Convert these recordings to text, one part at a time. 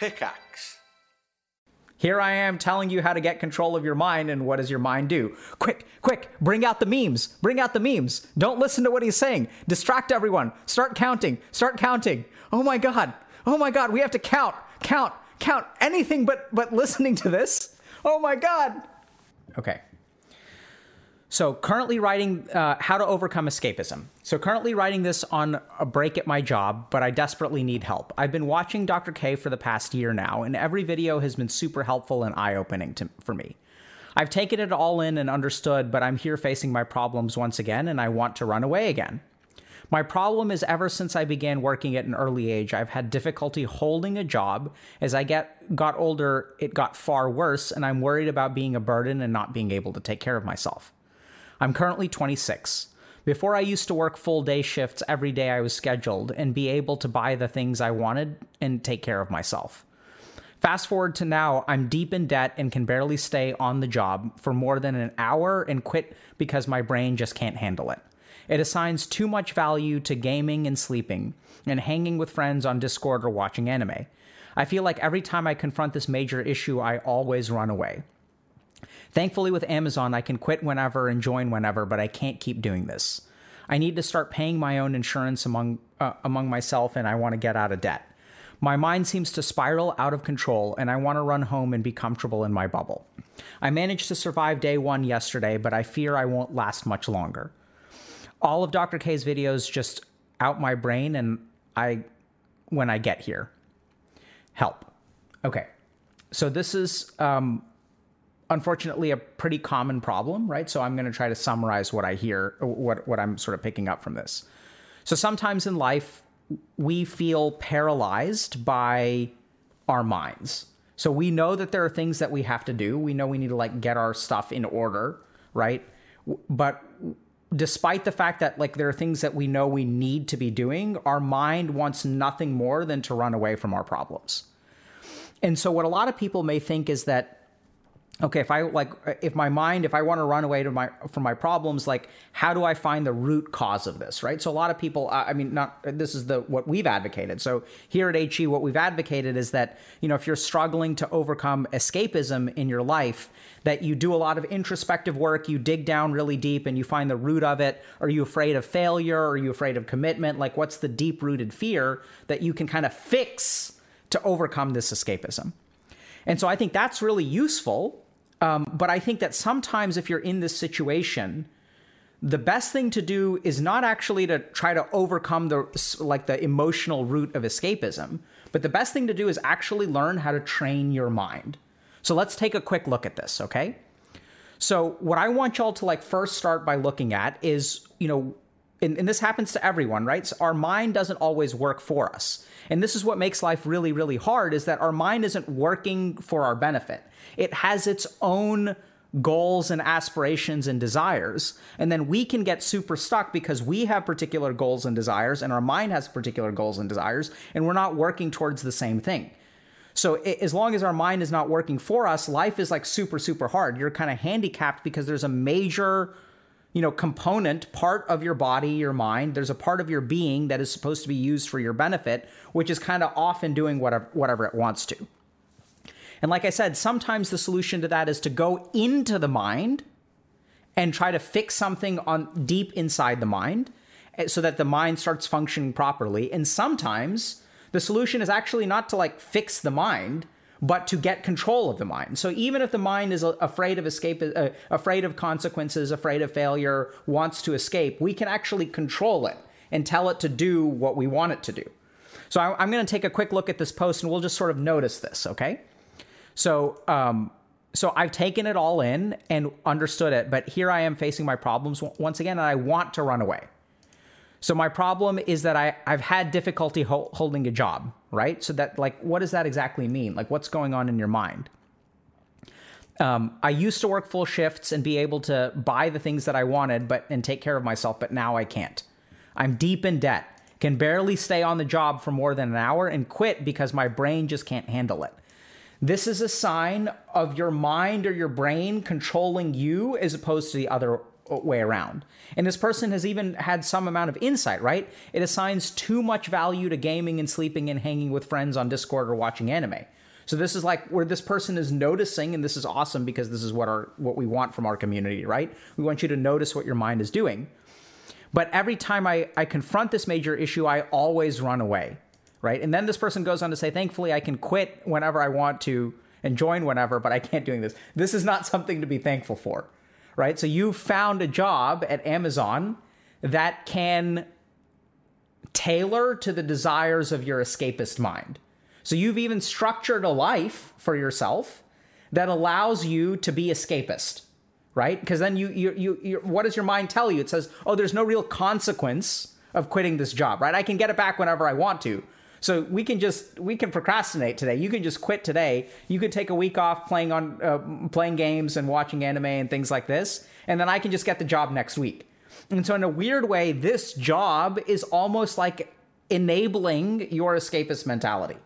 Pickaxe. Here I am telling you how to get control of your mind, and what does your mind do? Quick, quick, bring out the memes. Bring out the memes. Don't listen to what he's saying. Distract everyone. Start counting. Start counting. Oh my God. Oh my God. We have to count, count, count. Anything but but listening to this. Oh my God. Okay. So currently writing uh, how to overcome escapism. So currently writing this on a break at my job, but I desperately need help. I've been watching Dr. K for the past year now, and every video has been super helpful and eye-opening to, for me. I've taken it all in and understood, but I'm here facing my problems once again, and I want to run away again. My problem is ever since I began working at an early age, I've had difficulty holding a job. As I get got older, it got far worse, and I'm worried about being a burden and not being able to take care of myself. I'm currently 26. Before I used to work full day shifts every day I was scheduled and be able to buy the things I wanted and take care of myself. Fast forward to now, I'm deep in debt and can barely stay on the job for more than an hour and quit because my brain just can't handle it. It assigns too much value to gaming and sleeping and hanging with friends on Discord or watching anime. I feel like every time I confront this major issue, I always run away. Thankfully, with Amazon, I can quit whenever and join whenever, but I can't keep doing this. I need to start paying my own insurance among uh, among myself, and I want to get out of debt. My mind seems to spiral out of control, and I want to run home and be comfortable in my bubble. I managed to survive day one yesterday, but I fear I won't last much longer. All of Dr. K's videos just out my brain, and I, when I get here, help. Okay, so this is um, unfortunately a pretty common problem, right? So I'm going to try to summarize what I hear, what what I'm sort of picking up from this. So sometimes in life we feel paralyzed by our minds. So we know that there are things that we have to do. We know we need to like get our stuff in order, right? But despite the fact that like there are things that we know we need to be doing, our mind wants nothing more than to run away from our problems. And so what a lot of people may think is that okay if i like if my mind if i want to run away to my from my problems like how do i find the root cause of this right? So a lot of people i mean not this is the what we've advocated. So here at he what we've advocated is that you know if you're struggling to overcome escapism in your life that you do a lot of introspective work you dig down really deep and you find the root of it. Are you afraid of failure? Are you afraid of commitment? Like what's the deep rooted fear that you can kind of fix to overcome this escapism? And so I think that's really useful um, but I think that sometimes if you're in this situation, the best thing to do is not actually to try to overcome the like the emotional root of escapism, but the best thing to do is actually learn how to train your mind. So let's take a quick look at this, okay? So what I want y'all to like first start by looking at is, you know, and, and, this happens to everyone, right? So our mind doesn't always work for us. And this is what makes life really, really hard is that our mind isn't working for our benefit. It has its own goals and aspirations and desires. And then we can get super stuck because we have particular goals and desires, and our mind has particular goals and desires, and we're not working towards the same thing. So as long as our mind is not working for us, life is like super, super hard. You're kind of handicapped because there's a major you know component part of your body your mind there's a part of your being that is supposed to be used for your benefit which is kind of often doing whatever whatever it wants to and like I said, sometimes the solution to that is to go into the mind and try to fix something on deep inside the mind eh, so that the mind starts functioning properly. And sometimes the solution is actually not to like fix the mind, but to get control of the mind. So even if the mind is afraid of escape, uh, afraid of consequences, afraid of failure, wants to escape, we can actually control it and tell it to do what we want it to do. So I, I'm going to take a quick look at this post and we'll just sort of notice this, okay? So, um, so I've taken it all in and understood it, but here I am facing my problems once again, and I want to run away. So my problem is that I I've had difficulty ho- holding a job, right? So that like, what does that exactly mean? Like, what's going on in your mind? Um, I used to work full shifts and be able to buy the things that I wanted, but and take care of myself, but now I can't. I'm deep in debt, can barely stay on the job for more than an hour, and quit because my brain just can't handle it. This is a sign of your mind or your brain controlling you as opposed to the other way around. And this person has even had some amount of insight, right? It assigns too much value to gaming and sleeping and hanging with friends on Discord or watching anime. So this is like where this person is noticing, and this is awesome because this is what our what we want from our community, right? We want you to notice what your mind is doing. But every time I, I confront this major issue, I always run away, right? And then this person goes on to say, thankfully, I can quit whenever I want to and join whenever, but I can't doing this. This is not something to be thankful for, right? So you found a job at Amazon that can tailor to the desires of your escapist mind. So you've even structured a life for yourself that allows you to be escapist, right? Because then you, you, you, you, what does your mind tell you? It says, oh, there's no real consequence of quitting this job, right? I can get it back whenever I want to. So we can just we can procrastinate today. You can just quit today. You could take a week off playing on uh, playing games and watching anime and things like this, and then I can just get the job next week. And so in a weird way, this job is almost like enabling your escapist mentality,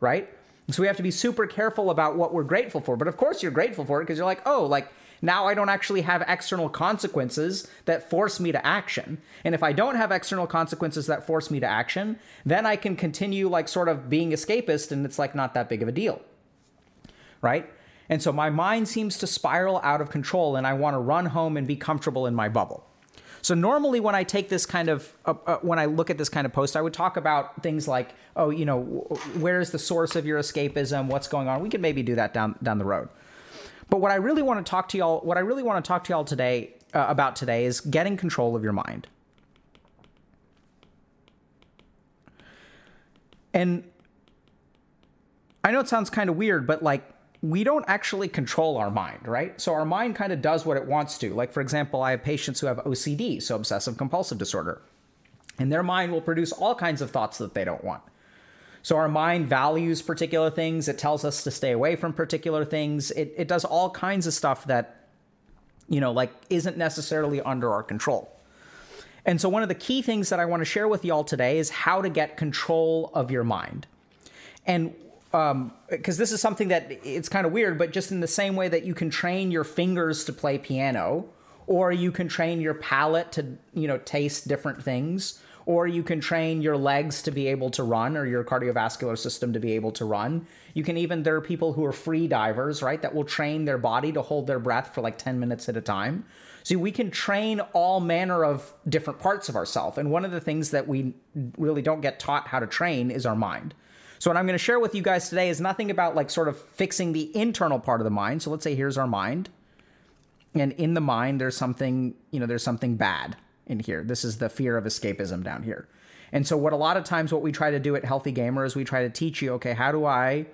right? So we have to be super careful about what we're grateful for. But of course, you're grateful for it because you're like, oh, like now I don't actually have external consequences that force me to action. And if I don't have external consequences that force me to action, then I can continue like sort of being escapist and it's like not that big of a deal. Right? And so my mind seems to spiral out of control and I want to run home and be comfortable in my bubble. So normally when I take this kind of uh, uh, when I look at this kind of post, I would talk about things like, oh, you know, where is the source of your escapism? What's going on? We could maybe do that down down the road. But what I really want to talk to y'all, what I really want to talk to y'all today uh, about today is getting control of your mind. And I know it sounds kind of weird, but like we don't actually control our mind, right? So our mind kind of does what it wants to. Like, for example, I have patients who have OCD, so obsessive compulsive disorder, and their mind will produce all kinds of thoughts that they don't want. So our mind values particular things. It tells us to stay away from particular things. It, it does all kinds of stuff that, you know, like isn't necessarily under our control. And so one of the key things that I want to share with y'all today is how to get control of your mind. And because um, this is something that it's kind of weird, but just in the same way that you can train your fingers to play piano, or you can train your palate to, you know, taste different things, or you can train your legs to be able to run or your cardiovascular system to be able to run. You can even, there are people who are free divers, right, that will train their body to hold their breath for like 10 minutes at a time. See, we can train all manner of different parts of ourselves. And one of the things that we really don't get taught how to train is our mind. So, what I'm going to share with you guys today is nothing about like sort of fixing the internal part of the mind. So, let's say here's our mind. And in the mind, there's something, you know, there's something bad in here. This is the fear of escapism down here. And so, what a lot of times, what we try to do at Healthy Gamer is we try to teach you, okay, how do I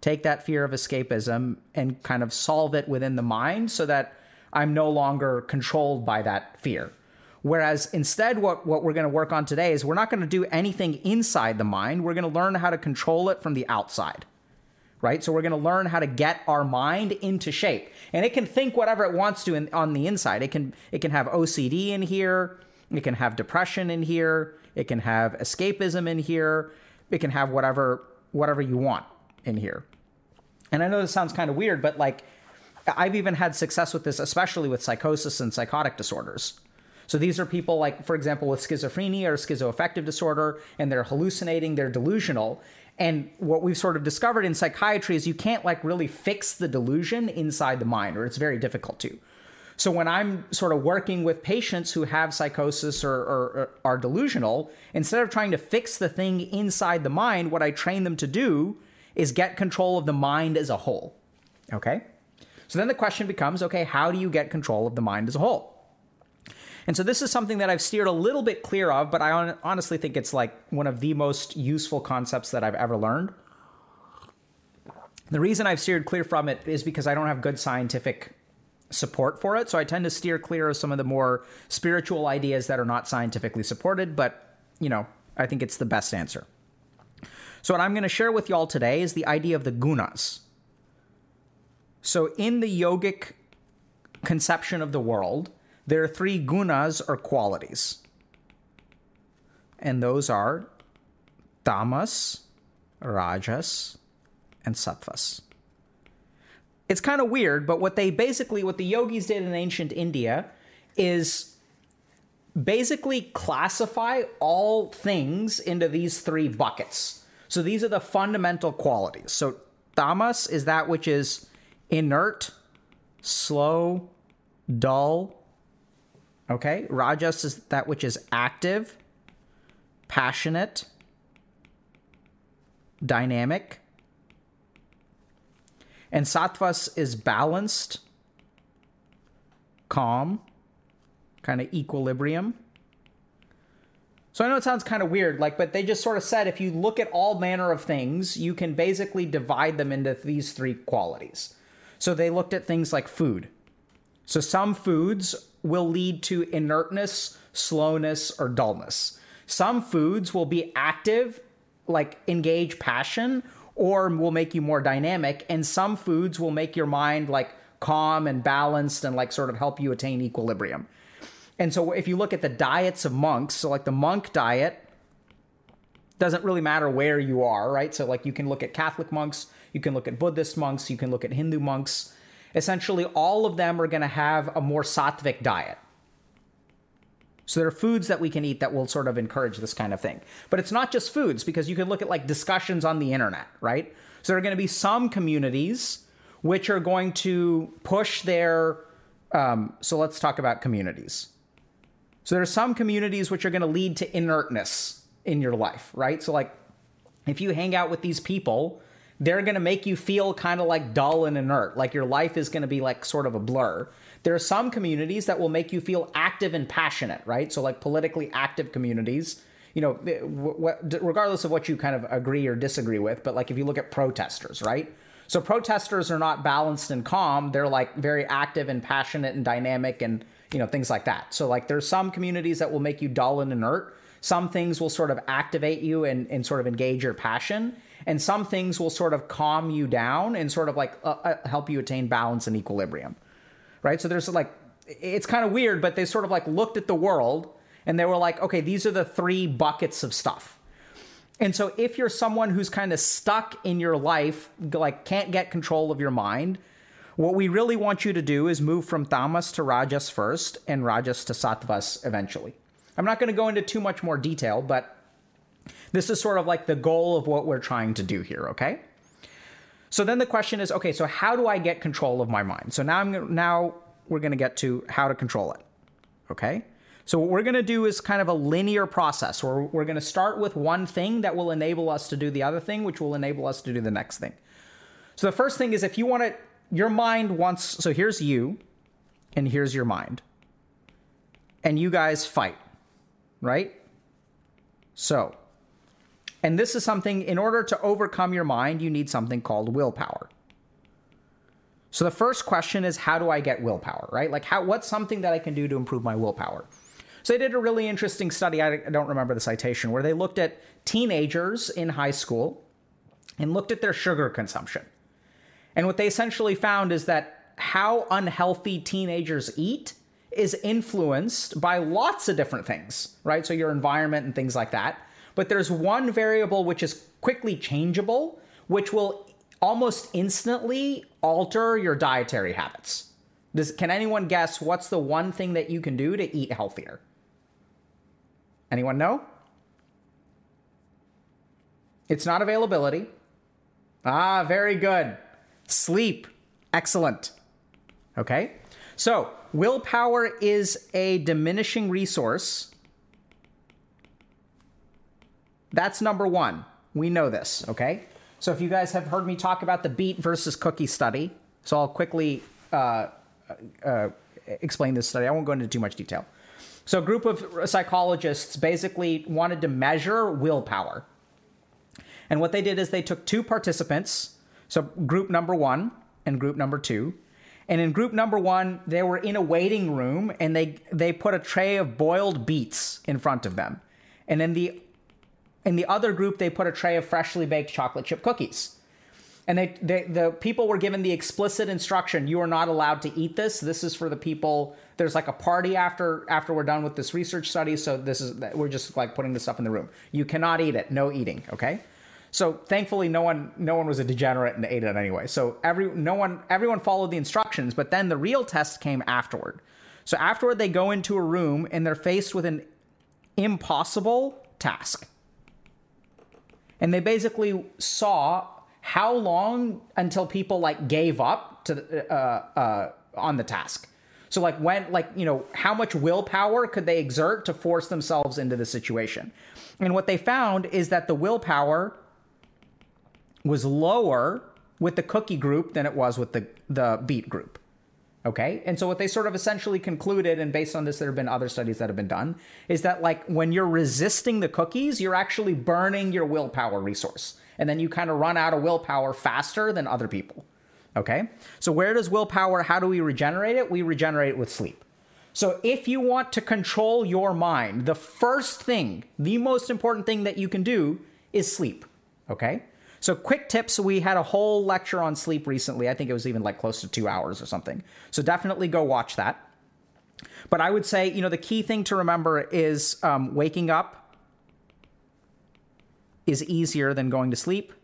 take that fear of escapism and kind of solve it within the mind so that I'm no longer controlled by that fear. Whereas instead, what, what we're going to work on today is we're not going to do anything inside the mind. We're going to learn how to control it from the outside right? So we're going to learn how to get our mind into shape, and it can think whatever it wants to in, on the inside. It can it can have OCD in here, it can have depression in here, it can have escapism in here, it can have whatever whatever you want in here. And I know this sounds kind of weird, but like I've even had success with this, especially with psychosis and psychotic disorders. So these are people like, for example, with schizophrenia or schizoaffective disorder, and they're hallucinating, they're delusional, and what we've sort of discovered in psychiatry is you can't like really fix the delusion inside the mind, or it's very difficult to. So when I'm sort of working with patients who have psychosis or, or, or, are delusional, instead of trying to fix the thing inside the mind, what I train them to do is get control of the mind as a whole. Okay? So then the question becomes okay, how do you get control of the mind as a whole? And so this is something that I've steered a little bit clear of, but I honestly think it's like one of the most useful concepts that I've ever learned. The reason I've steered clear from it is because I don't have good scientific support for it. So I tend to steer clear of some of the more spiritual ideas that are not scientifically supported, but you know, I think it's the best answer. So what I'm going to share with y'all today is the idea of the gunas. So in the yogic conception of the world, there are three gunas or qualities. And those are tamas, rajas, and sattvas. It's kind of weird, but what they basically, what the yogis did in ancient India is basically classify all things into these three buckets. So these are the fundamental qualities. So tamas is that which is inert, slow, dull. Okay? Rajas is that which is active, passionate, dynamic. And sattvas is balanced, calm, kind of equilibrium. So I know it sounds kind of weird, like, but they just sort of said if you look at all manner of things, you can basically divide them into these three qualities. So they looked at things like food. So some foods will lead to inertness, slowness, or dullness. Some foods will be active, like engage passion, or will make you more dynamic. And some foods will make your mind like calm and balanced and like sort of help you attain equilibrium. And so if you look at the diets of monks, so like the monk diet doesn't really matter where you are, right? So like you can look at Catholic monks, you can look at Buddhist monks, you can look at Hindu monks. Essentially all of them are going to have a more sattvic diet. So there are foods that we can eat that will sort of encourage this kind of thing. But it's not just foods because you can look at like discussions on the internet, right? So there are going to be some communities which are going to push their um, so let's talk about communities. So there are some communities which are going to lead to inertness in your life, right? So like if you hang out with these people, they're going to make you feel kind of like dull and inert, like your life is going to be like sort of a blur. There are some communities that will make you feel active and passionate, right? So like politically active communities, you know, eh, regardless of what you kind of agree or disagree with, but like if you look at protesters, right? So protesters are not balanced and calm. They're like very active and passionate and dynamic and you know things like that so like there's some communities that will make you dull and inert some things will sort of activate you and, and sort of engage your passion and some things will sort of calm you down and sort of like uh, uh, help you attain balance and equilibrium right so there's like it's kind of weird but they sort of like looked at the world and they were like okay these are the three buckets of stuff and so if you're someone who's kind of stuck in your life like can't get control of your mind what we really want you to do is move from tamas to rajas first and rajas to sattvas eventually. I'm not going to go into too much more detail, but this is sort of like the goal of what we're trying to do here, okay? So then the question is, okay, so how do I get control of my mind? So now I'm now we're going to get to how to control it. Okay? So what we're going to do is kind of a linear process where we're going to start with one thing that will enable us to do the other thing, which will enable us to do the next thing. So the first thing is if you want to your mind wants so here's you and here's your mind and you guys fight right so and this is something in order to overcome your mind you need something called willpower so the first question is how do i get willpower right like how what's something that i can do to improve my willpower so they did a really interesting study i don't remember the citation where they looked at teenagers in high school and looked at their sugar consumption and what they essentially found is that how unhealthy teenagers eat is influenced by lots of different things, right? So your environment and things like that. But there's one variable which is quickly changeable, which will almost instantly alter your dietary habits. Does, can anyone guess what's the one thing that you can do to eat healthier? Anyone know? It's not availability. Ah, very good. Sleep. Excellent. Okay? So, willpower is a diminishing resource. That's number one. We know this, okay? So, if you guys have heard me talk about the beet versus cookie study, so I'll quickly uh, uh, explain this study. I won't go into too much detail. So, a group of psychologists basically wanted to measure willpower. And what they did is they took two participants so group number one and group number two. And in group number one, they were in a waiting room and they they put a tray of boiled beets in front of them. And in the in the other group, they put a tray of freshly baked chocolate chip cookies. And they, they the people were given the explicit instruction: you are not allowed to eat this. This is for the people. There's like a party after after we're done with this research study. So this is we're just like putting this stuff in the room. You cannot eat it. No eating. Okay. So thankfully, no one no one was a degenerate and ate it anyway. So every no one everyone followed the instructions, but then the real test came afterward. So afterward, they go into a room and they're faced with an impossible task. And they basically saw how long until people like gave up to uh, uh, on the task. So like when like you know how much willpower could they exert to force themselves into the situation? And what they found is that the willpower was lower with the cookie group than it was with the the beet group. Okay. And so what they sort of essentially concluded, and based on this, there have been other studies that have been done, is that like when you're resisting the cookies, you're actually burning your willpower resource. And then you kind of run out of willpower faster than other people. Okay. So where does willpower, how do we regenerate it? We regenerate it with sleep. So if you want to control your mind, the first thing, the most important thing that you can do is sleep. Okay. So, quick tips we had a whole lecture on sleep recently. I think it was even like close to two hours or something. So, definitely go watch that. But I would say, you know, the key thing to remember is um, waking up is easier than going to sleep.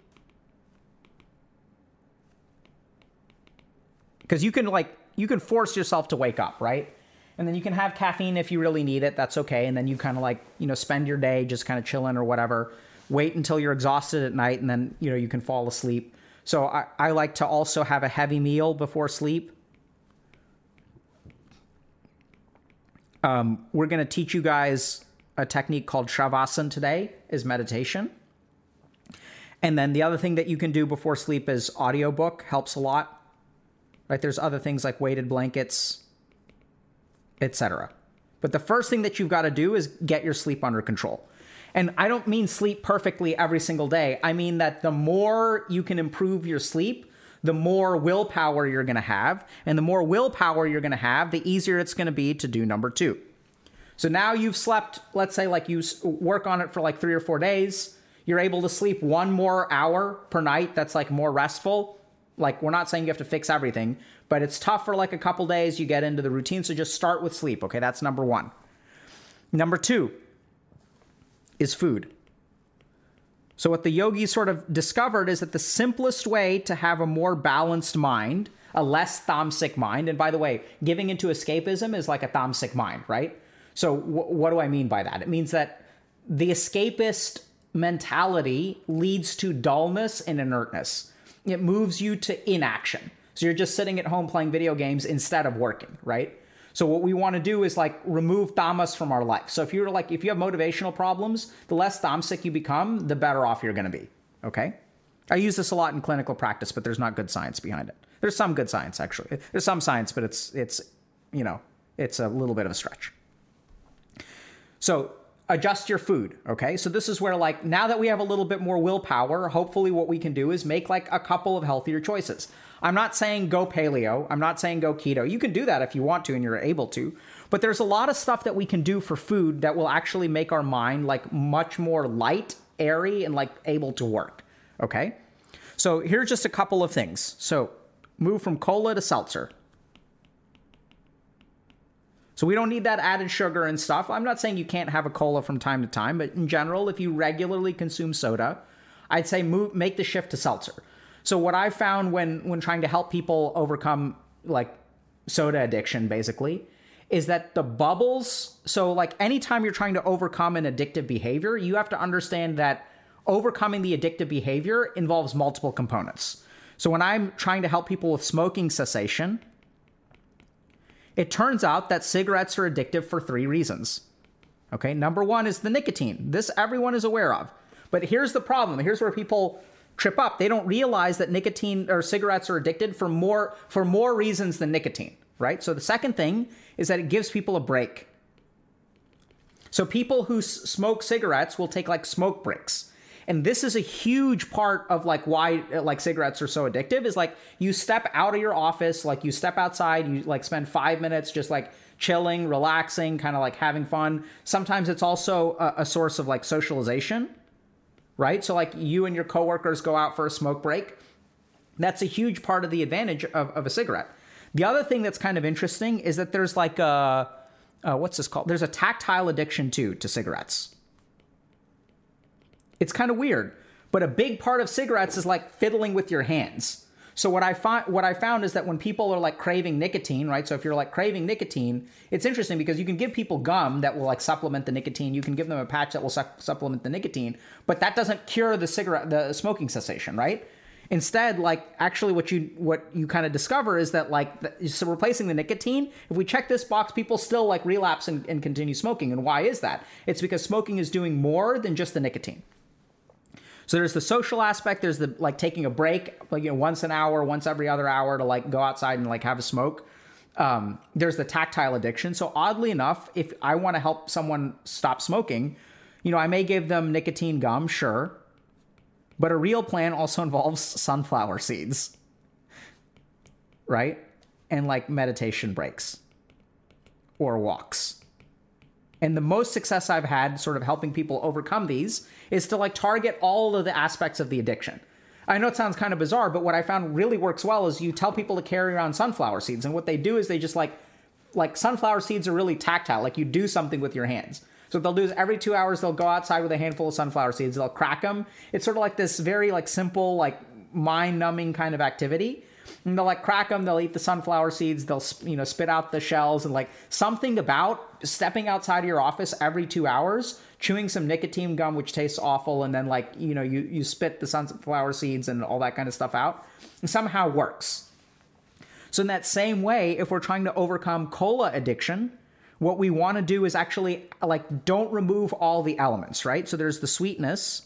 Because you can, like, you can force yourself to wake up, right? And then you can have caffeine if you really need it. That's okay. And then you kind of like, you know, spend your day just kind of chilling or whatever wait until you're exhausted at night and then you know you can fall asleep. So I, I like to also have a heavy meal before sleep. Um, we're going to teach you guys a technique called shavasana today is meditation. And then the other thing that you can do before sleep is audiobook helps a lot. Right there's other things like weighted blankets etc but the first thing that you've got to do is get your sleep under control and I don't mean sleep perfectly every single day. I mean that the more you can improve your sleep, the more willpower you're going to have. And the more willpower you're going to have, the easier it's going to be to do number two. So now you've slept, let's say, like you work on it for like three or four days. You're able to sleep one more hour per night that's like more restful. Like, we're not saying you have to fix everything, but it's tough for like a couple days. You get into the routine. So just start with sleep. Okay, that's number one. Number two, is food. So, what the yogis sort of discovered is that the simplest way to have a more balanced mind, a less tamasic mind, and by the way, giving into escapism is like a tamasic mind, right? So, wh- what do I mean by that? It means that the escapist mentality leads to dullness and inertness. It moves you to inaction. So, you're just sitting at home playing video games instead of working, right? So what we want to do is like remove tamas from our life. So if you're like if you have motivational problems, the less tamasic you become, the better off you're going to be. Okay? I use this a lot in clinical practice, but there's not good science behind it. There's some good science actually. There's some science, but it's it's you know, it's a little bit of a stretch. So adjust your food, okay? So this is where like now that we have a little bit more willpower, hopefully what we can do is make like a couple of healthier choices. I'm not saying go paleo. I'm not saying go keto. You can do that if you want to and you're able to. But there's a lot of stuff that we can do for food that will actually make our mind like much more light, airy, and like able to work. Okay? So here's just a couple of things. So move from cola to seltzer. So we don't need that added sugar and stuff. I'm not saying you can't have a cola from time to time, but in general, if you regularly consume soda, I'd say move make the shift to seltzer. So what I found when when trying to help people overcome like soda addiction basically is that the bubbles so like anytime you're trying to overcome an addictive behavior, you have to understand that overcoming the addictive behavior involves multiple components. So when I'm trying to help people with smoking cessation, it turns out that cigarettes are addictive for three reasons. Okay, number one is the nicotine. This everyone is aware of. But here's the problem. Here's where people trip up. They don't realize that nicotine or cigarettes are addicted for more for more reasons than nicotine, right? So the second thing is that it gives people a break. So people who s- smoke cigarettes will take like smoke breaks. And this is a huge part of like why uh, like cigarettes are so addictive is like you step out of your office, like you step outside, you like spend 5 minutes just like chilling, relaxing, kind of like having fun. Sometimes it's also a, a source of like socialization right? So like you and your coworkers go out for a smoke break. That's a huge part of the advantage of, of a cigarette. The other thing that's kind of interesting is that there's like a uh, what's this called? There's a tactile addiction too to cigarettes. It's kind of weird, but a big part of cigarettes is like fiddling with your hands. So what I find what I found is that when people are like craving nicotine, right? So if you're like craving nicotine, it's interesting because you can give people gum that will like supplement the nicotine. You can give them a patch that will su- supplement the nicotine, but that doesn't cure the cigarette the smoking cessation, right? Instead, like actually what you what you kind of discover is that like the, so replacing the nicotine, if we check this box, people still like relapse and, and continue smoking. And why is that? It's because smoking is doing more than just the nicotine. So there's the social aspect. There's the like taking a break, like you know, once an hour, once every other hour to like go outside and like have a smoke. Um, there's the tactile addiction. So oddly enough, if I want to help someone stop smoking, you know, I may give them nicotine gum, sure, but a real plan also involves sunflower seeds, right? And like meditation breaks or walks. And the most success I've had sort of helping people overcome these is to like target all of the aspects of the addiction. I know it sounds kind of bizarre, but what I found really works well is you tell people to carry around sunflower seeds. And what they do is they just like, like sunflower seeds are really tactile. Like you do something with your hands. So what they'll do is every two hours they'll go outside with a handful of sunflower seeds. They'll crack them. It's sort of like this very like simple, like mind numbing kind of activity. And they'll like crack them they'll eat the sunflower seeds they'll you know spit out the shells and like something about stepping outside of your office every two hours chewing some nicotine gum which tastes awful and then like you know you you spit the sunflower seeds and all that kind of stuff out and somehow works. So in that same way if we're trying to overcome cola addiction what we want to do is actually like don't remove all the elements right? So there's the sweetness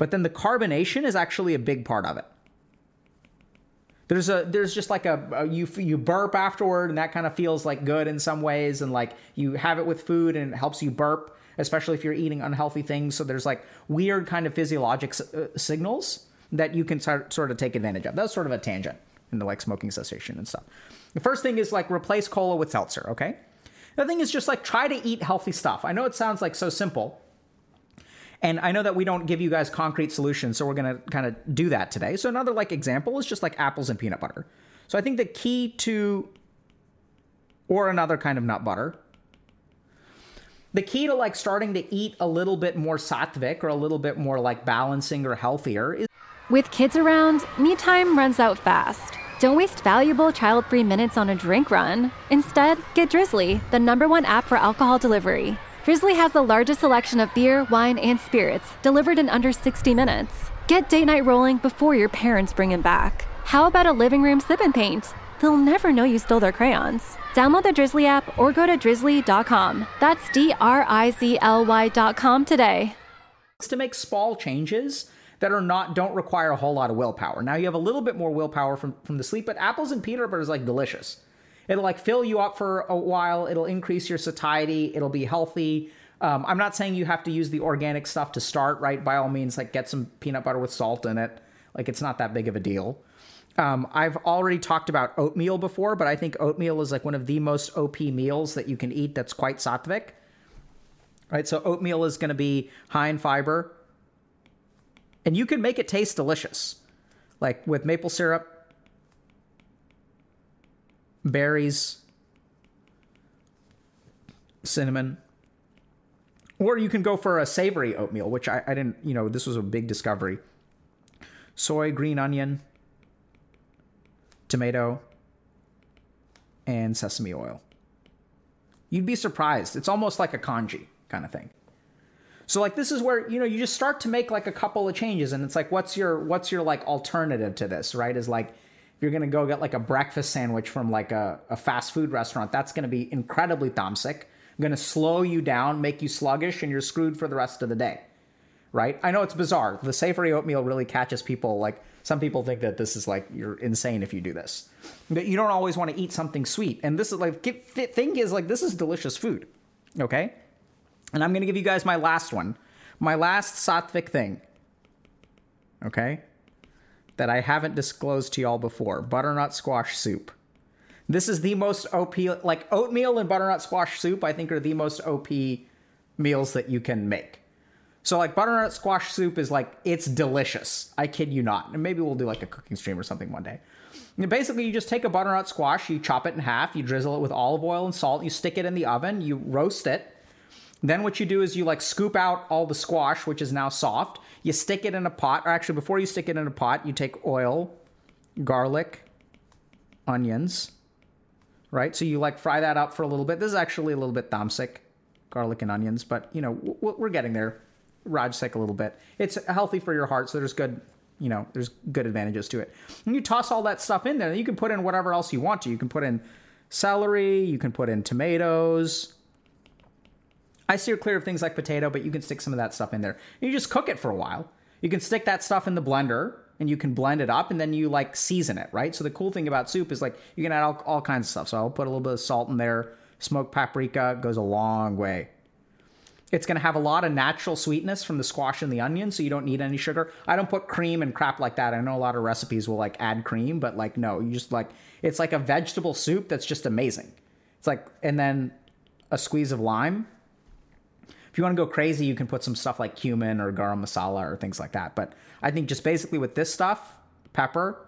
but then the carbonation is actually a big part of it. There's a there's just like a, a, you you burp afterward and that kind of feels like good in some ways and like you have it with food and it helps you burp especially if you're eating unhealthy things. So there's like weird kind of physiologic uh, signals that you can start, sort of take advantage of. That's sort of a tangent in the like smoking cessation and stuff. The first thing is like replace cola with seltzer okay? The thing is just like try to eat healthy stuff. I know it sounds like so simple and I know that we don't give you guys concrete solutions, so we're going to kind of do that today. So another like example is just like apples and peanut butter. So I think the key to or another kind of nut butter. The key to like starting to eat a little bit more sattvic or a little bit more like balancing or healthier is With kids around, me time runs out fast. Don't waste valuable child-free minutes on a drink run. Instead, get Drizzly, the number one app for alcohol delivery. Drizzly has the largest selection of beer, wine, and spirits delivered in under 60 minutes. Get date night rolling before your parents bring him back. How about a living room sip and paint? They'll never know you stole their crayons. Download the Drizzly app or go to drizzly.com. That's D R I Z L Y.com today. to make small changes that are not don't require a whole lot of willpower. Now you have a little bit more willpower from from the sleep, but apples and peanut butter is like delicious. It'll like fill you up for a while. It'll increase your satiety. It'll be healthy. Um, I'm not saying you have to use the organic stuff to start, right? By all means, like get some peanut butter with salt in it. Like it's not that big of a deal. Um, I've already talked about oatmeal before, but I think oatmeal is like one of the most OP meals that you can eat that's quite sattvic. Right? So oatmeal is going to be high in fiber. And you can make it taste delicious. Like with maple syrup, berries, cinnamon. Or you can go for a savory oatmeal, which I, I didn't, you know, this was a big discovery. Soy, green onion, tomato, and sesame oil. You'd be surprised. It's almost like a congee kind of thing. So like this is where you know you just start to make like a couple of changes and it's like what's your what's your like alternative to this, right? Is like you're gonna go get like a breakfast sandwich from like a, a fast food restaurant, that's gonna be incredibly tamasic, gonna slow you down, make you sluggish, and you're screwed for the rest of the day. Right? I know it's bizarre. The savory oatmeal really catches people. Like some people think that this is like you're insane if you do this. But you don't always want to eat something sweet. And this is like thing is like this is delicious food. Okay? And I'm gonna give you guys my last one. My last sattvic thing. Okay? That I haven't disclosed to y'all before butternut squash soup. This is the most OP, like oatmeal and butternut squash soup, I think are the most OP meals that you can make. So, like, butternut squash soup is like, it's delicious. I kid you not. And maybe we'll do like a cooking stream or something one day. And basically, you just take a butternut squash, you chop it in half, you drizzle it with olive oil and salt, you stick it in the oven, you roast it. Then, what you do is you like scoop out all the squash, which is now soft, you stick it in a pot, or actually, before you stick it in a pot, you take oil, garlic, onions, right? So you like fry that up for a little bit. This is actually a little bit tamasic, garlic and onions, but you know, we're getting there. Rajasic a little bit. It's healthy for your heart, so there's good, you know, there's good advantages to it. And you toss all that stuff in there, you can put in whatever else you want to. You can put in celery, you can put in tomatoes. I steer clear of things like potato, but you can stick some of that stuff in there. And you just cook it for a while. You can stick that stuff in the blender and you can blend it up and then you like season it, right? So the cool thing about soup is like you can add all, all kinds of stuff. So I'll put a little bit of salt in there. Smoked paprika goes a long way. It's going to have a lot of natural sweetness from the squash and the onion, so you don't need any sugar. I don't put cream and crap like that. I know a lot of recipes will like add cream, but like no, you just like it's like a vegetable soup that's just amazing. It's like and then a squeeze of lime. If you want to go crazy, you can put some stuff like cumin or garam masala or things like that. But I think just basically with this stuff, pepper,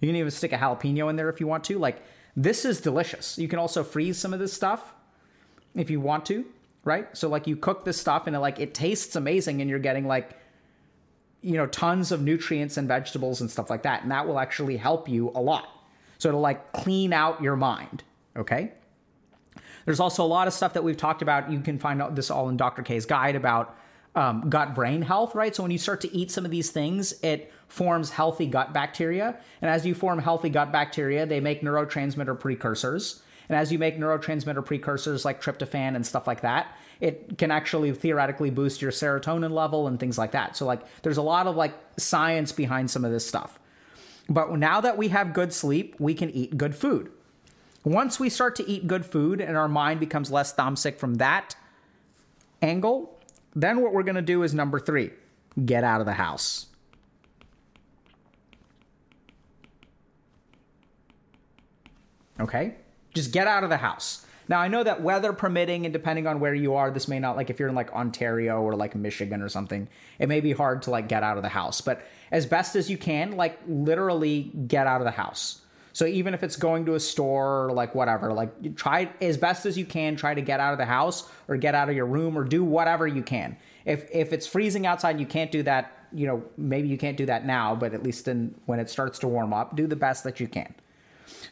you can even stick a jalapeno in there if you want to. Like this is delicious. You can also freeze some of this stuff if you want to right? So like you cook this stuff and it like it tastes amazing and you're getting like you know tons of nutrients and vegetables and stuff like that and that will actually help you a lot. So it'll like clean out your mind, okay? There's also a lot of stuff that we've talked about. You can find this all in Dr. K's guide about um, gut brain health, right? So when you start to eat some of these things, it forms healthy gut bacteria. And as you form healthy gut bacteria, they make neurotransmitter precursors. And as you make neurotransmitter precursors like tryptophan and stuff like that, it can actually theoretically boost your serotonin level and things like that. So like there's a lot of like science behind some of this stuff. But now that we have good sleep, we can eat good food. Once we start to eat good food and our mind becomes less tamasic from that angle, then what we're going to do is number 3, get out of the house. Okay? Just get out of the house. Now I know that weather permitting and depending on where you are, this may not like if you're in like Ontario or like Michigan or something, it may be hard to like get out of the house. But as best as you can, like literally get out of the house. So even if it's going to a store or like whatever, like try as best as you can, try to get out of the house or get out of your room or do whatever you can. If if it's freezing outside, you can't do that. You know, maybe you can't do that now, but at least in when it starts to warm up, do the best that you can.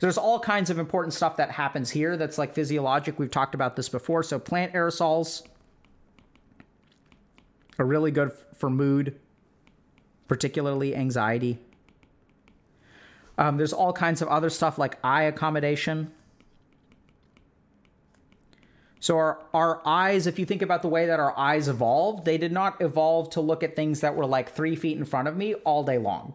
There's all kinds of important stuff that happens here that's like physiologic. We've talked about this before. So plant aerosols are really good for mood, particularly anxiety. Um, there's all kinds of other stuff like eye accommodation. So our, our eyes, if you think about the way that our eyes evolved, they did not evolve to look at things that were like three feet in front of me all day long.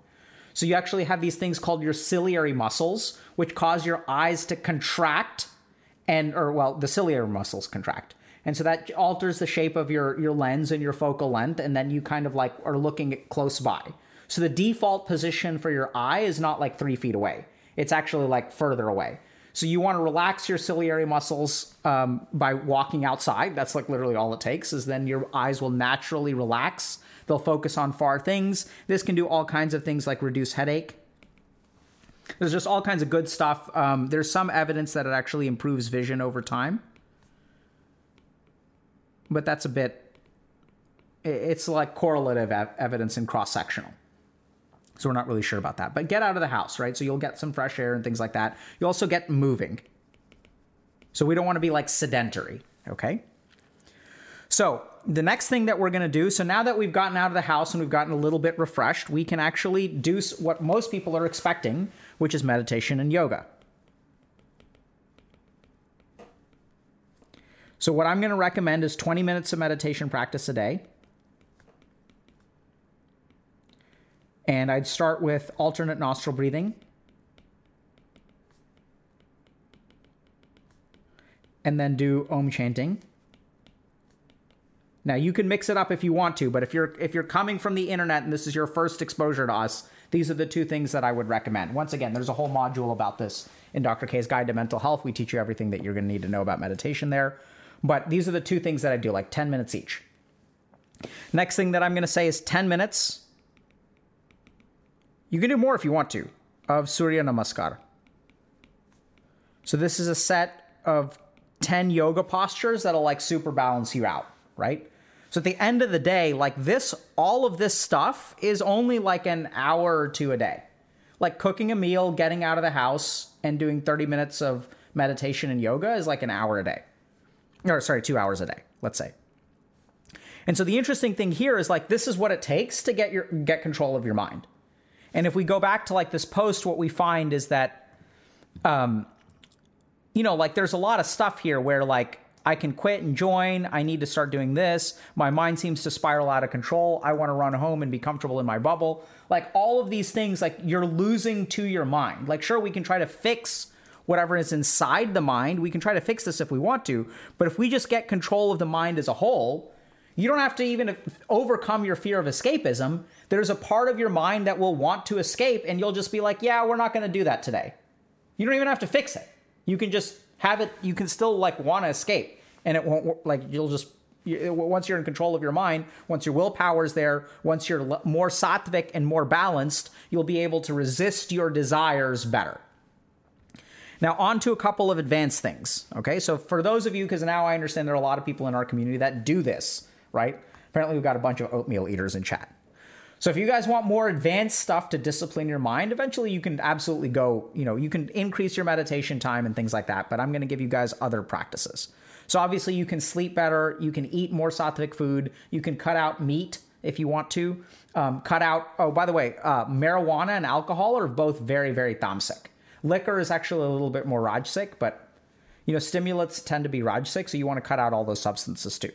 So you actually have these things called your ciliary muscles, which cause your eyes to contract and or well, the ciliary muscles contract. And so that alters the shape of your your lens and your focal length and then you kind of like are looking close by. So the default position for your eye is not like 3 feet away. It's actually like further away. So you want to relax your ciliary muscles um, by walking outside. That's like literally all it takes. Is then your eyes will naturally relax They'll focus on far things. This can do all kinds of things like reduce headache. There's just all kinds of good stuff. Um, there's some evidence that it actually improves vision over time. But that's a bit, it's like correlative evidence and cross sectional. So we're not really sure about that. But get out of the house, right? So you'll get some fresh air and things like that. You also get moving. So we don't want to be like sedentary, okay? So the next thing that we're going to do so now that we've gotten out of the house and we've gotten a little bit refreshed we can actually do what most people are expecting which is meditation and yoga so what i'm going to recommend is 20 minutes of meditation practice a day and i'd start with alternate nostril breathing and then do om chanting now you can mix it up if you want to, but if you're if you're coming from the internet and this is your first exposure to us, these are the two things that I would recommend. Once again, there's a whole module about this in Dr. K's Guide to Mental Health. We teach you everything that you're going to need to know about meditation there. But these are the two things that I do, like 10 minutes each. Next thing that I'm going to say is 10 minutes. You can do more if you want to, of Surya Namaskar. So this is a set of 10 yoga postures that'll like super balance you out, right? So at the end of the day, like this, all of this stuff is only like an hour or two a day. Like cooking a meal, getting out of the house, and doing 30 minutes of meditation and yoga is like an hour a day. Or sorry, two hours a day, let's say. And so the interesting thing here is like this is what it takes to get your get control of your mind. And if we go back to like this post, what we find is that um you know, like there's a lot of stuff here where like I can quit and join. I need to start doing this. My mind seems to spiral out of control. I want to run home and be comfortable in my bubble. Like all of these things, like you're losing to your mind. Like, sure, we can try to fix whatever is inside the mind. We can try to fix this if we want to. But if we just get control of the mind as a whole, you don't have to even overcome your fear of escapism. There's a part of your mind that will want to escape, and you'll just be like, yeah, we're not going to do that today. You don't even have to fix it. You can just have it you can still like want to escape and it won't like you'll just once you're in control of your mind once your willpower is there once you're more sattvic and more balanced you'll be able to resist your desires better now on to a couple of advanced things okay so for those of you because now i understand there are a lot of people in our community that do this right apparently we've got a bunch of oatmeal eaters in chat so if you guys want more advanced stuff to discipline your mind, eventually you can absolutely go, you know, you can increase your meditation time and things like that, but I'm going to give you guys other practices. So obviously you can sleep better, you can eat more sattvic food, you can cut out meat if you want to. Um, cut out, oh, by the way, uh, marijuana and alcohol are both very, very tamasic. Liquor is actually a little bit more rajasic, but you know, stimulants tend to be rajasic, so you want to cut out all those substances too.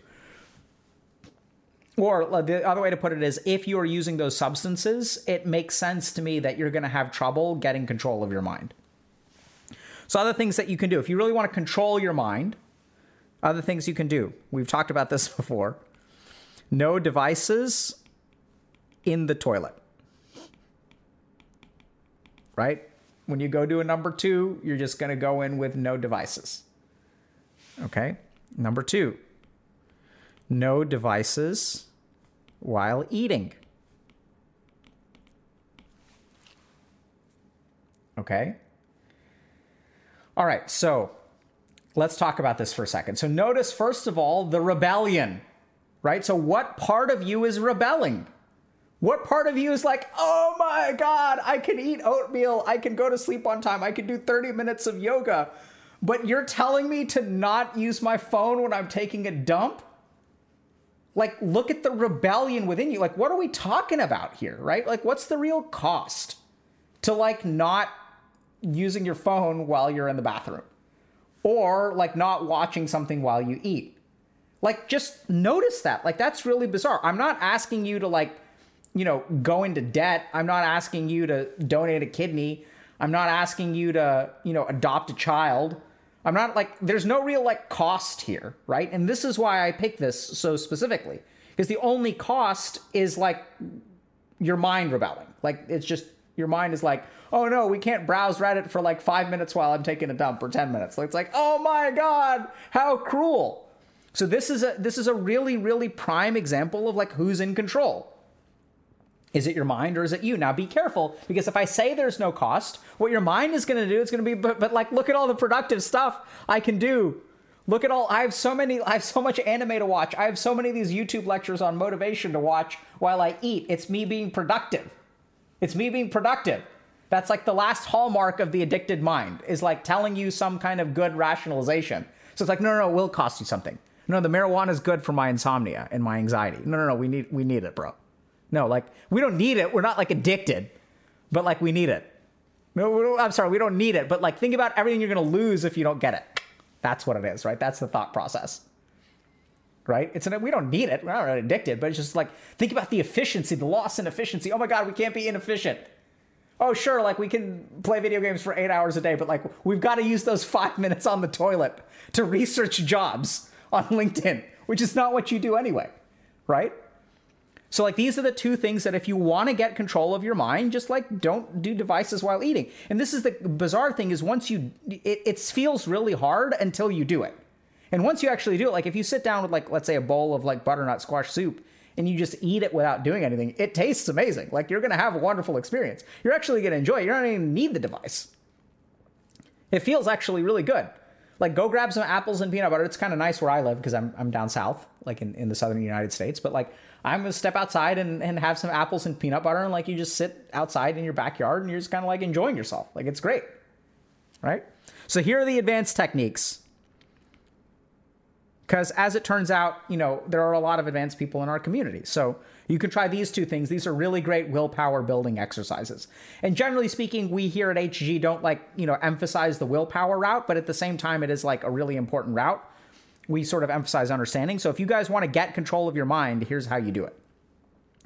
Or uh, the other way to put it is if you are using those substances, it makes sense to me that you're going to have trouble getting control of your mind. So, other things that you can do, if you really want to control your mind, other things you can do. We've talked about this before. No devices in the toilet. Right? When you go to a number two, you're just going to go in with no devices. Okay? Number two, no devices while eating. Okay? All right, so let's talk about this for a second. So, notice, first of all, the rebellion, right? So, what part of you is rebelling? What part of you is like, oh my God, I can eat oatmeal, I can go to sleep on time, I can do 30 minutes of yoga, but you're telling me to not use my phone when I'm taking a dump? Like look at the rebellion within you. Like what are we talking about here right? Like what's the real cost to like not using your phone while you're in the bathroom? Or like not watching something while you eat? Like just notice that. Like that's really bizarre. I'm not asking you to like you know go into debt. I'm not asking you to donate a kidney. I'm not asking you to you know adopt a child I'm not like there's no real like cost here, right? And this is why I pick this so specifically. Because the only cost is like your mind rebelling. Like it's just your mind is like, oh no, we can't browse Reddit for like five minutes while I'm taking a dump or ten minutes. Like it's like, oh my god, how cruel. So this is a this is a really, really prime example of like who's in control. Is it your mind or is it you? Now be careful because if I say there's no cost, what your mind is going to do, is going to be, but, but like, look at all the productive stuff I can do. Look at all, I have so many, I have so much anime to watch. I have so many of these YouTube lectures on motivation to watch while I eat. It's me being productive. It's me being productive. That's like the last hallmark of the addicted mind is like telling you some kind of good rationalization. So it's like, no, no, no, it will cost you something. No, the marijuana is good for my insomnia and my anxiety. No, no, no, we need, we need it, bro. No, like we don't need it. We're not like addicted, but like we need it. No, I'm sorry, we don't need it, but like think about everything you're to lose if you don't get it. That's what it is, right? That's the thought process. Right? It's an, we don't need it. We're not addicted, but it's just like think about the efficiency, the loss in efficiency. Oh my god, we can't be inefficient. Oh sure, like we can play video games for 8 hours a day, but like we've got to use those 5 minutes on the toilet to research jobs on LinkedIn, which is not what you do anyway, right? So like these are the two things that if you want to get control of your mind, just like don't do devices while eating. And this is the bizarre thing is once you it, it feels really hard until you do it. And once you actually do it, like if you sit down with like let's say a bowl of like butternut squash soup and you just eat it without doing anything, it tastes amazing. Like you're gonna have a wonderful experience. You're actually gonna enjoy it. You don't even need the device. It feels actually really good. Like go grab some apples and peanut butter. It's kind of nice where I live because I'm I'm down south, like in, in the southern United States. But like I'm gonna step outside and, and have some apples and peanut butter and like you just sit outside in your backyard and you're just kind of like enjoying yourself. Like it's great. Right? So here are the advanced techniques. Because as it turns out, you know, there are a lot of advanced people in our community. So you can try these two things. These are really great willpower building exercises. And generally speaking, we here at HG don't like, you know, emphasize the willpower route, but at the same time, it is like a really important route. We sort of emphasize understanding. So if you guys want to get control of your mind, here's how you do it.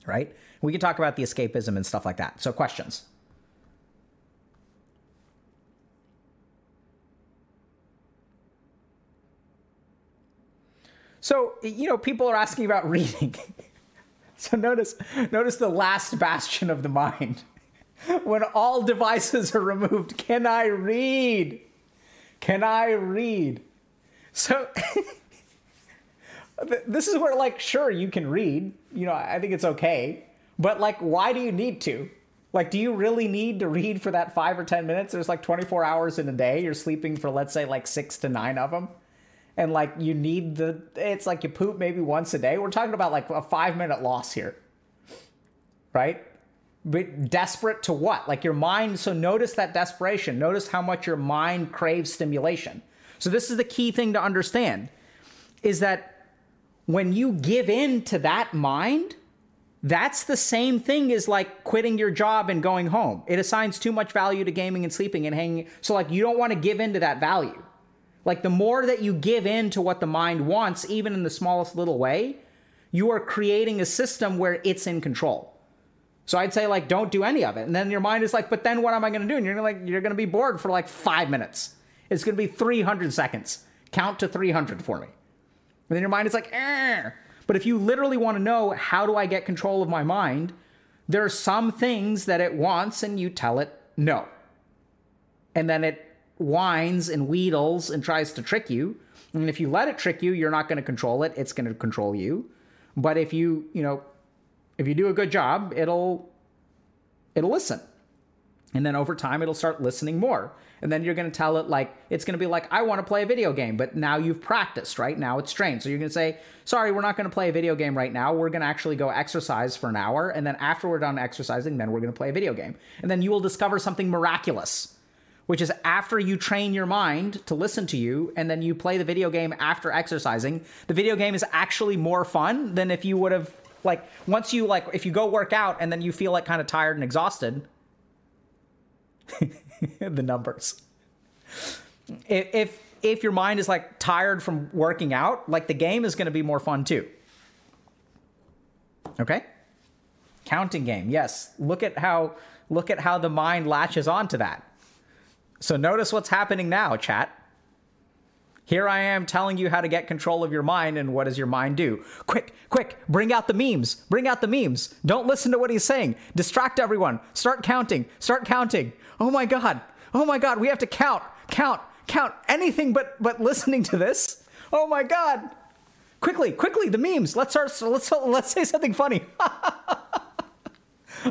Right? We can talk about the escapism and stuff like that. So questions. So, you know, people are asking about reading. So notice notice the last bastion of the mind. when all devices are removed, can I read? Can I read? So this is where like sure you can read, you know, I think it's okay. But like why do you need to? Like do you really need to read for that 5 or 10 minutes? There's like 24 hours in a day. You're sleeping for let's say like 6 to 9 of them and like you need the it's like you poop maybe once a day. We're talking about like a five minute loss here. Right? But desperate to what? Like your mind so notice that desperation. Notice how much your mind craves stimulation. So this is the key thing to understand is that when you give in to that mind that's the same thing as like quitting your job and going home. It assigns too much value to gaming and sleeping and hanging. So like you don't want to give in to that value like the more that you give in to what the mind wants, even in the smallest little way, you are creating a system where it's in control. So I'd say like don't do any of it. And then your mind is like, but then what am I going to do? And you're like you're going to be bored for like 5 minutes. It's going to be 300 seconds. Count to 300 for me. And then your mind is like. But if you literally want to know how do I get control of my mind, there are some things that it wants and you tell it no. And then it whines and wheedles and tries to trick you. And if you let it trick you, you're not going to control it. It's going to control you. But if you, you know, if you do a good job, it'll it'll listen. And then over time it'll start listening more. And then you're going to tell it like it's going to be like I want to play a video game, but now you've practiced, right? Now it's trained. So you're going to say, "Sorry, we're not going to play a video game right now. We're going to actually go exercise for an hour, and then after we're done exercising, then we're going to play a video game." And then you will discover something miraculous which is after you train your mind to listen to you and then you play the video game after exercising, the video game is actually more fun than if you would have like once you like if you go work out and then you feel like kind of tired and exhausted the numbers. If if your mind is like tired from working out like the game is going to be more fun too. Okay? Counting game yes. Look at how look at how the mind latches onto that so notice what's happening now, chat. Here I am telling you how to get control of your mind, and what does your mind do? Quick, quick, bring out the memes. Bring out the memes. Don't listen to what he's saying. Distract everyone. Start counting. Start counting. Oh my God. Oh my God. We have to count, count, count. Anything but but listening to this. Oh my God. Quickly, quickly, the memes. Let's start. Let's let's say something funny.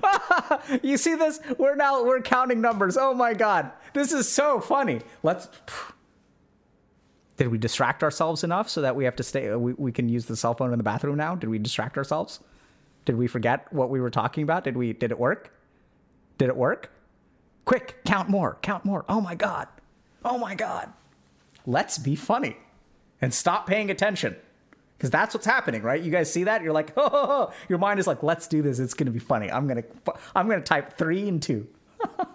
you see this? We're now we're counting numbers. Oh my god. This is so funny. Let's Did we distract ourselves enough so that we have to stay we, we can use the cell phone in the bathroom now? Did we distract ourselves? Did we forget what we were talking about? Did we did it work? Did it work? Quick, count more. Count more. Oh my god. Oh my god. Let's be funny and stop paying attention because that's what's happening, right? You guys see that? You're like, oh, oh, oh. your mind is like, let's do this. It's gonna be funny. I'm gonna, I'm gonna type three and two.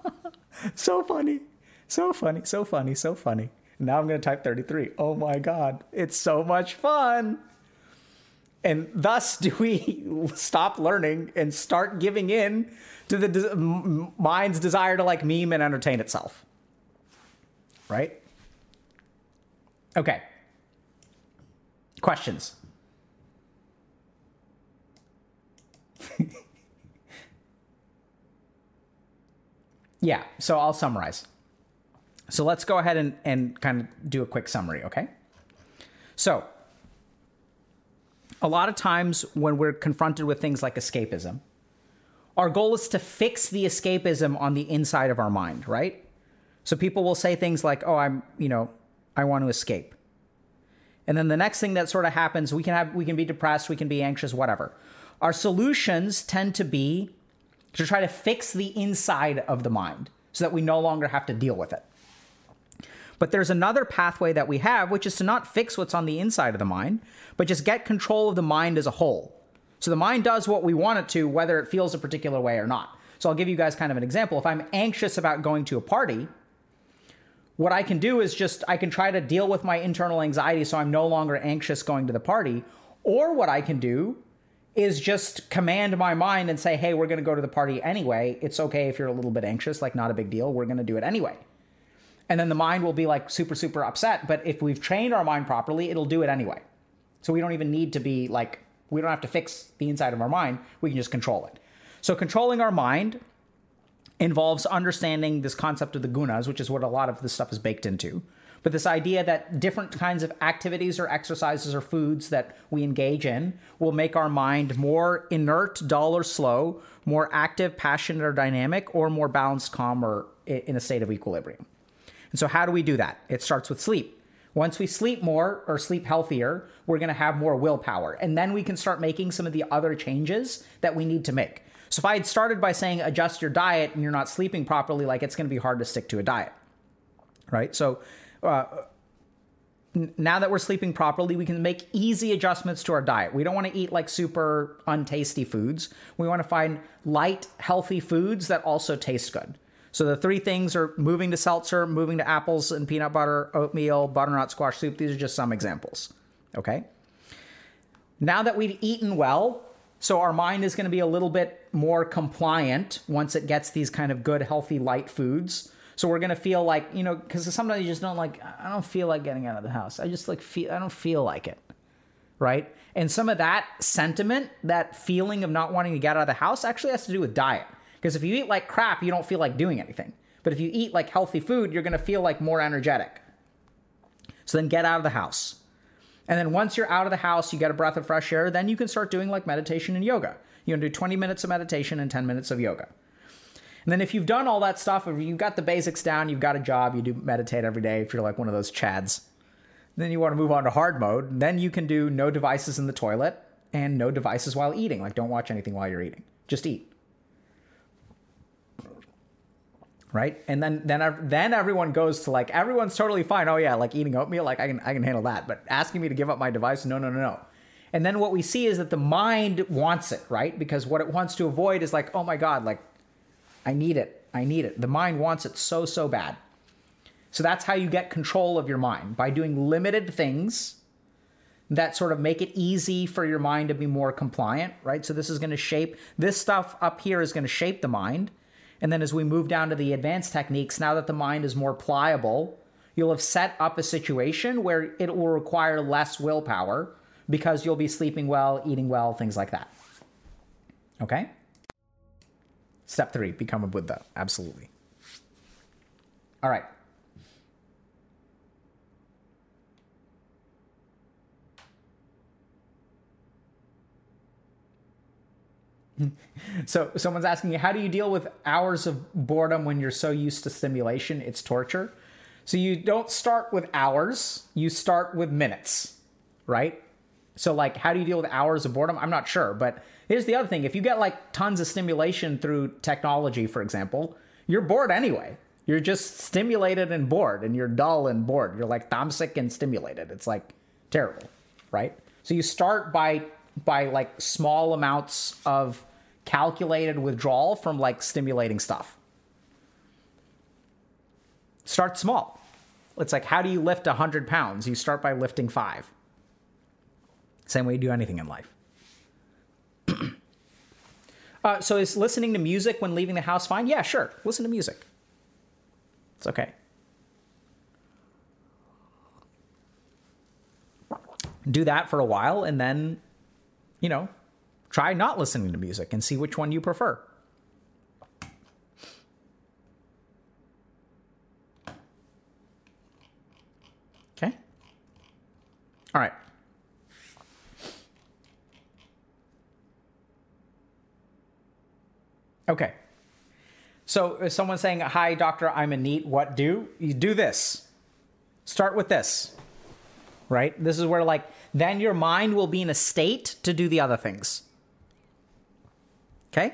so funny, so funny, so funny, so funny. Now I'm gonna type 33. Oh my god, it's so much fun. And thus do we stop learning and start giving in to the de- mind's desire to like meme and entertain itself. Right? Okay. Questions? yeah, so I'll summarize. So let's go ahead and, and kind of do a quick summary, okay? So, a lot of times when we're confronted with things like escapism, our goal is to fix the escapism on the inside of our mind, right? So people will say things like, "Oh, I'm, you know, I want to escape. And then the next thing that sort of happens, we can have we can be depressed, we can be anxious, whatever. Our solutions tend to be to try to fix the inside of the mind so that we no longer have to deal with it. But there's another pathway that we have, which is to not fix what's on the inside of the mind, but just get control of the mind as a whole. So the mind does what we want it to, whether it feels a particular way or not. So I'll give you guys kind of an example. If I'm anxious about going to a party, what I can do is just I can try to deal with my internal anxiety so I'm no longer anxious going to the party. Or what I can do is just command my mind and say, hey, we're going to go to the party anyway. It's okay if you're a little bit anxious, like not a big deal. We're going to do it anyway. And then the mind will be like super, super upset. But if we've trained our mind properly, it'll do it anyway. So we don't even need to be like, we don't have to fix the inside of our mind. We can just control it. So controlling our mind involves understanding this concept of the gunas, which is what a lot of this stuff is baked into. But this idea that different kinds of activities or exercises or foods that we engage in will make our mind more inert, dull, or slow, more active, passionate, or dynamic, or more balanced, calm, or in a state of equilibrium. And so, how do we do that? It starts with sleep. Once we sleep more or sleep healthier, we're going to have more willpower. And then we can start making some of the other changes that we need to make. So if I had started by saying adjust your diet and you're not sleeping properly, like it's going to be hard to stick to a diet, right? So uh, now that we're sleeping properly, we can make easy adjustments to our diet. We don't want to eat like super untasty foods. We want to find light, healthy foods that also taste good. So the three things are moving to seltzer, moving to apples and peanut butter, oatmeal, butternut squash soup. These are just some examples. Okay. Now that we've eaten well, so our mind is going to be a little bit more compliant once it gets these kind of good, healthy, light foods. So we're going to feel like, you know, because sometimes you just don't like, I don't feel like getting out of the house. I just like feel, I don't feel like it. Right. And some of that sentiment, that feeling of not wanting to get out of the house actually has to do with diet. Because if you eat like crap, you don't feel like doing anything. But if you eat like healthy food, you're going to feel like more energetic. So then get out of the house. And then once you're out of the house, you get a breath of fresh air, then you can start doing like meditation and yoga. You're gonna do 20 minutes of meditation and 10 minutes of yoga. And then if you've done all that stuff, if you've got the basics down, you've got a job, you do meditate every day, if you're like one of those chads, then you want to move on to hard mode, then you can do no devices in the toilet and no devices while eating. Like don't watch anything while you're eating. Just eat right? And then then then everyone goes to like everyone's totally fine. Oh yeah, like eating oatmeal, like I can I can handle that. But asking me to give up my device, no, no, no, no. And then what we see is that the mind wants it, right? Because what it wants to avoid is like, oh my god, like I need it, I need it. The mind wants it so so bad. So that's how you get control of your mind by doing limited things that sort of make it easy for your mind to be more compliant, right? So this is going to shape this stuff up here is going to shape the mind and then as we move down to the advanced techniques, now that the mind is more pliable, you'll have set up a situation where it will require less willpower because you'll be sleeping well, eating well, things like that. Okay? Step three, become a Buddha. Absolutely. All right. so someone's asking you, how do you deal with hours of boredom when you're so used to stimulation? It's torture. So you don't start with hours, you start with minutes, right? So like how do you deal with hours of boredom? I'm not sure, but here's the other thing. If you get like tons of stimulation through technology, for example, you're bored anyway. You're just stimulated and bored and you're dull and bored. You're like I'm sick and stimulated. It's like terrible, right? So you start by by like small amounts of calculated withdrawal from like stimulating stuff. Start small. It's like, how do you lift 100 pounds? You start by lifting five. Same way you do anything in life. uh, so, is listening to music when leaving the house fine? Yeah, sure. Listen to music. It's okay. Do that for a while and then, you know, Try not listening to music and see which one you prefer. Okay? All right. Okay. So, if someone's saying, Hi, doctor, I'm a NEET, what do? You do this. Start with this. Right? This is where, like, then your mind will be in a state to do the other things. Okay?